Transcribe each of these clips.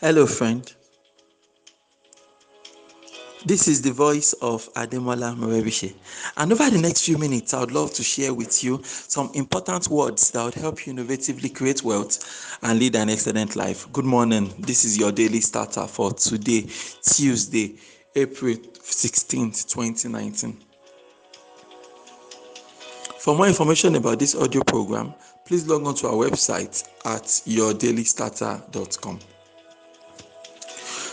Hello, friend. This is the voice of Ademola Morebise. And over the next few minutes, I would love to share with you some important words that would help you innovatively create wealth and lead an excellent life. Good morning. This is your daily starter for today, Tuesday, April 16th, 2019. For more information about this audio program, please log on to our website at yourdailystarter.com.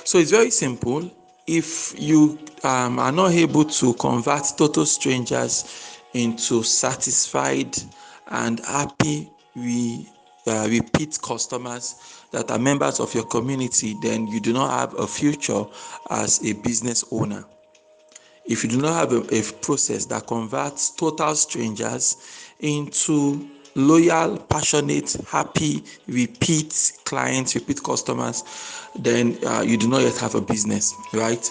So it's very simple. If you um, are not able to convert total strangers into satisfied and happy we uh, repeat customers that are members of your community, then you do not have a future as a business owner. If you do not have a, a process that converts total strangers into loyal, passionate, happy, repeat clients, repeat customers, then uh, you do not yet have a business, right?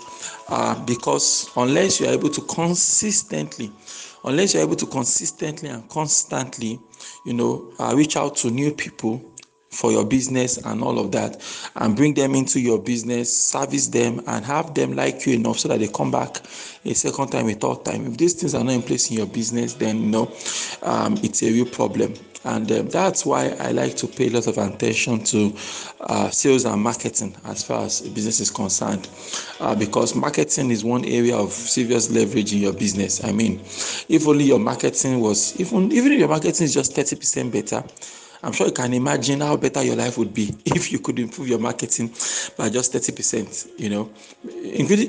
Uh, because unless you are able to consistently, unless you're able to consistently and constantly, you know, uh, reach out to new people for your business and all of that and bring them into your business service them and have them like you enough so that they come back a second time a third time. If these things are not in place in your business then you know um, it's a real problem. And um, that's why i like to pay a lot of attention to uh, sales and marketing as far as business is concerned uh, because marketing is one area of serious leverage in your business. I mean if only your marketing was even even if your marketing is just 30 percent better I'm sure you can imagine how better your life would be if you could improve your marketing by just 30%. You know,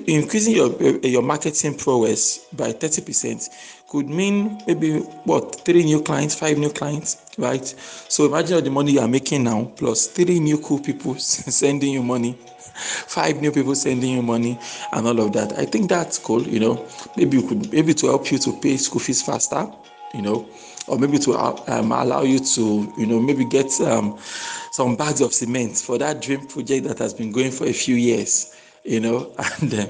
increasing your eh, your marketing prowess by 30% could mean maybe what three new clients, five new clients, right? So imagine all the money you are making now plus three new cool people sending you money five new people sending you money and all of that. I think that's cool, you know. Maybe you could maybe to help you to pay school fees faster, you know or maybe to um, allow you to, you know, maybe get um, some bags of cement for that dream project that has been going for a few years, you know, and uh,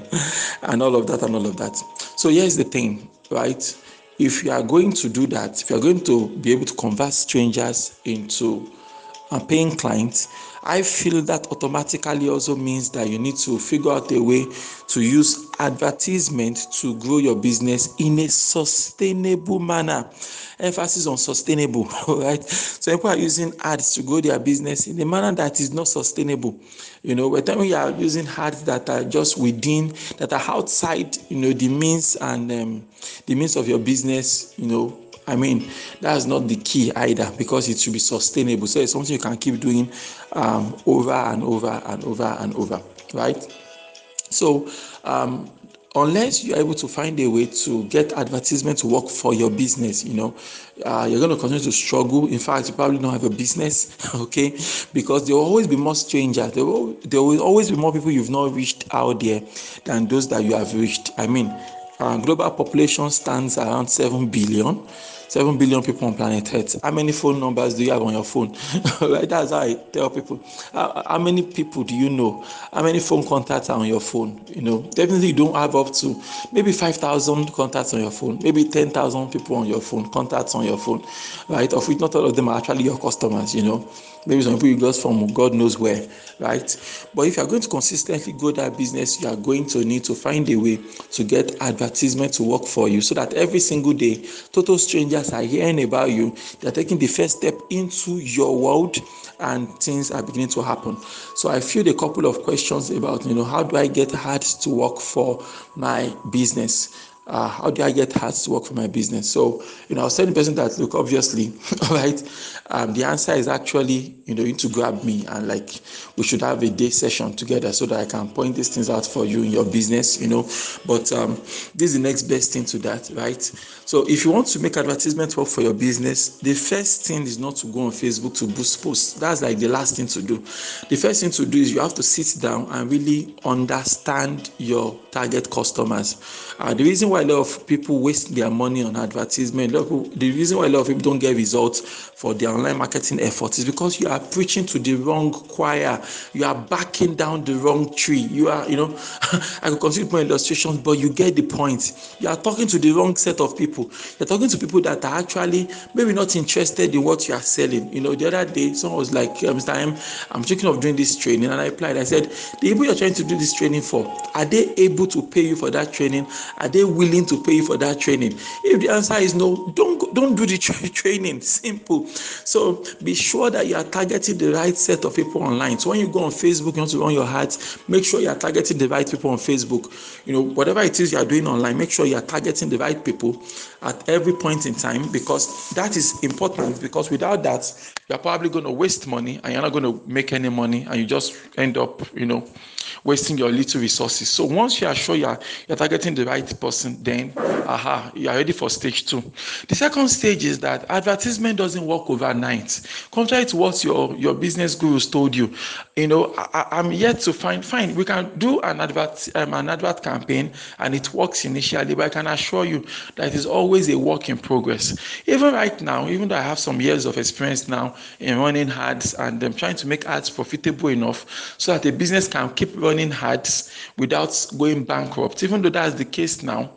and all of that and all of that. So here's the thing, right? If you are going to do that, if you are going to be able to convert strangers into uh, paying clients, I feel that automatically also means that you need to figure out a way to use advertisement to grow your business in a sustainable manner. Emphasis on sustainable, all right? So people are using ads to grow their business in a manner that is not sustainable. You know, time you are using ads that are just within, that are outside, you know, the means and um, the means of your business, you know, I mean, that's not the key either because it should be sustainable. So it's something you can keep doing um, over and over and over and over, right? So, um, unless you're able to find a way to get advertisement to work for your business, you know, uh, you're going to continue to struggle. In fact, you probably don't have a business, okay? Because there will always be more strangers. There will, there will always be more people you've not reached out there than those that you have reached. I mean, uh, global population stands around 7 billion 7 billion people on planet Earth. How many phone numbers do you have on your phone? right? That's how I tell people. How, how, many people do you know? How many phone contacts are on your phone? You know, definitely you don't have up to maybe 5,000 contacts on your phone, maybe 10,000 people on your phone, contacts on your phone, right? Of which not all of them are actually your customers, you know. Maybe some people you got from God knows where, right? But if you are going to consistently grow that business, you are going to need to find a way to get advertisement to work for you so that every single day, total strangers are hearing about you. They're taking the first step into your world and things are beginning to happen. So I feel a couple of questions about, you know, how do I get ads to work for my business? Uh, how do I get ads to work for my business? So, you know, I was telling the person that, look, obviously, right, um, the answer is actually, you know, you need to grab me and like we should have a day session together so that I can point these things out for you in your business, you know. But um, this is the next best thing to that, right? So, if you want to make advertisement work for your business, the first thing is not to go on Facebook to boost posts. That's like the last thing to do. The first thing to do is you have to sit down and really understand your target customers. Uh, the reason why why a lot of people waste their money on advertisement, people, the reason why a lot of people don't get results for their online marketing efforts is because you are preaching to the wrong choir. You are backing down the wrong tree. You are, you know, I could consider my illustrations, but you get the point. You are talking to the wrong set of people. You're talking to people that are actually maybe not interested in what you are selling. You know, the other day someone was like, uh, Mr. M, I'm thinking of doing this training, and I replied, I said, the people you're trying to do this training for, are they able to pay you for that training? Are they willing to pay for that training? If the answer is no, don't don't do the tra- training. Simple. So be sure that you are targeting the right set of people online. So when you go on Facebook, you want to run your ads, make sure you are targeting the right people on Facebook. You know, whatever it is you are doing online, make sure you are targeting the right people at every point in time because that is important. Because without that, you are probably going to waste money and you're not going to make any money, and you just end up, you know wasting your little resources. So once you are sure you are you're targeting the right person, then aha, you are ready for stage two. The second stage is that advertisement doesn't work overnight. Contrary to what your, your business gurus told you, you know, I, am yet to find fine. We can do an advert um, an advert campaign and it works initially, but I can assure you that it is always a work in progress. Even right now, even though I have some years of experience now in running ads and I'm trying to make ads profitable enough so that a business can keep running ads without going bankrupt. Even though that's the case now,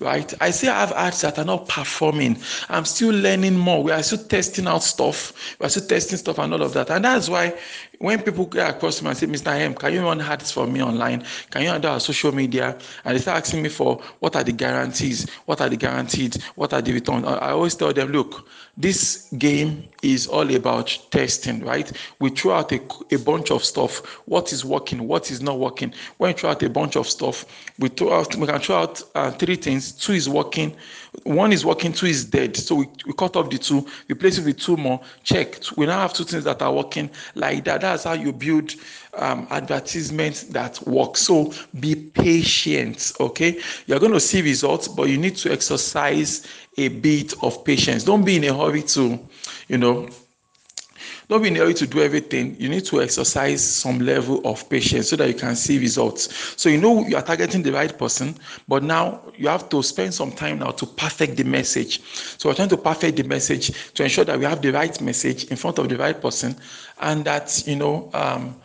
right? I still have ads that are not performing. I'm still learning more. We are still testing out stuff. We are still testing stuff and all of that. And that's why when people get across to me and say, Mr. M, can you run ads for me online? Can you handle our social media? And they start asking me for what are the guarantees? What are the guaranteed? What are the returns? I always tell them, look, this game is all about testing, right? We throw out a, a bunch of stuff. What is working? What is not working? When we throw out a bunch of stuff, we throw out we can throw out uh, three things. Two is working, one is working, two is dead. So we, we cut off the two, replace it with two more. Check. We now have two things that are working like that. That's how you build um, advertisements that work. So be patient. Okay, you're going to see results, but you need to exercise a bit of patience. Don't be in a hurry to, you know, don't be in a hurry to do everything. You need to exercise some level of patience so that you can see results. So you know you are targeting the right person, but now you have to spend some time now to perfect the message. So we're trying to perfect the message to ensure that we have the right message in front of the right person, and that you know. Um,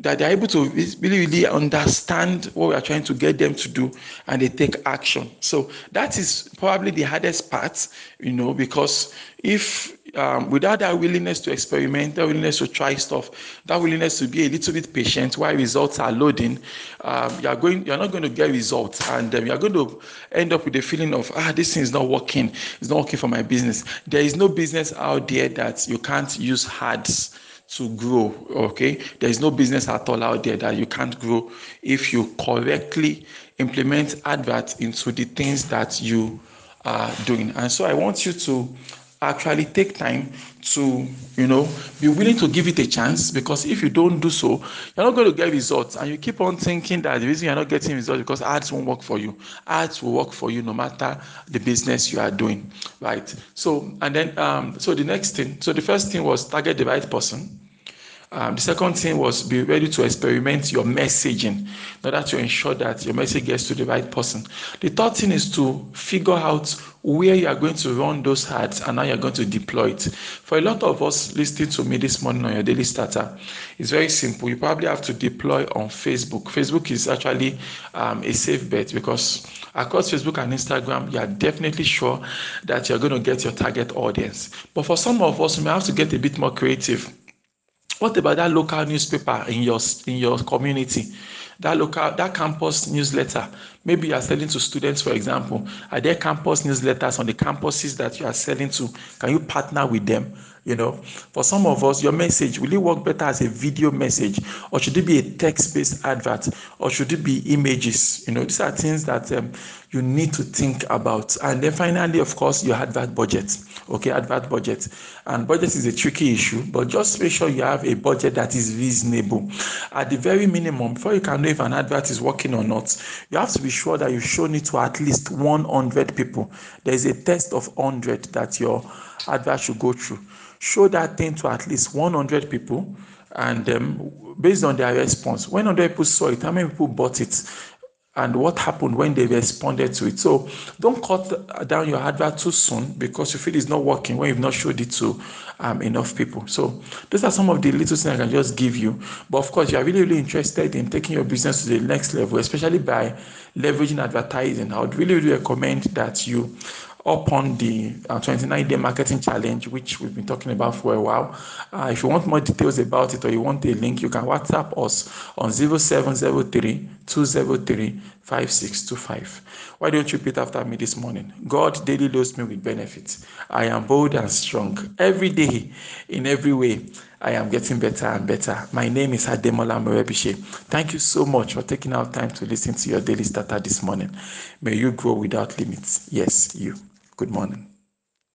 that they're able to really, really understand what we are trying to get them to do and they take action. So that is probably the hardest part, you know, because if um, without that willingness to experiment, that willingness to try stuff, that willingness to be a little bit patient while results are loading, um, you are going, you're not going to get results, and um, you're going to end up with a feeling of ah, this thing is not working, it's not working for my business. There is no business out there that you can't use ads to grow. Okay, there is no business at all out there that you can't grow if you correctly implement adverts into the things that you are doing. And so I want you to actually take time to you know be willing to give it a chance because if you don't do so you're not going to get results. And you keep on thinking that the reason you're not getting results because ads won't work for you. Ads will work for you no matter the business you are doing right? So and then um, so the next thing so the first thing was target the right person um, the second thing was be ready to experiment your messaging in order to ensure that your message gets to the right person. The third thing is to figure out where you are going to run those ads and how you're going to deploy it. For a lot of us listening to me this morning on your daily starter, it's very simple. You probably have to deploy on Facebook. Facebook is actually um, a safe bet because across Facebook and Instagram, you are definitely sure that you're going to get your target audience. But for some of us, we may have to get a bit more creative what about that local newspaper in your in your community? That local that campus newsletter. Maybe you are selling to students, for example. Are there campus newsletters on the campuses that you are selling to? Can you partner with them? You know, for some of us, your message will it work better as a video message, or should it be a text-based advert, or should it be images? You know, these are things that um, you need to think about. And then finally, of course, your advert budget. Okay, advert budget. And budget is a tricky issue, but just make sure you have a budget that is reasonable. At the very minimum, before you can know if an advert is working or not, you have to be sure that you've shown it to at least 100 people. There is a test of 100 that your advert should go through show that thing to at least 100 people and um, based on their response 100 people saw it how many people bought it and what happened when they responded to it. So don't cut down your advert too soon because you feel it's not working when you've not showed it to um, enough people. So those are some of the little things I can just give you. But of course, you are really, really interested in taking your business to the next level, especially by leveraging advertising. I would really, really recommend that you upon the uh, 29 day marketing challenge, which we've been talking about for a while. Uh, if you want more details about it or you want a link, you can WhatsApp us on 0703 203 5625. Why don't you repeat after me this morning? God daily loads me with benefits. I am bold and strong. Every day, in every way, I am getting better and better. My name is Ademola Morebise. Thank you so much for taking out time to listen to your daily starter this morning. May you grow without limits. Yes, you. Good morning.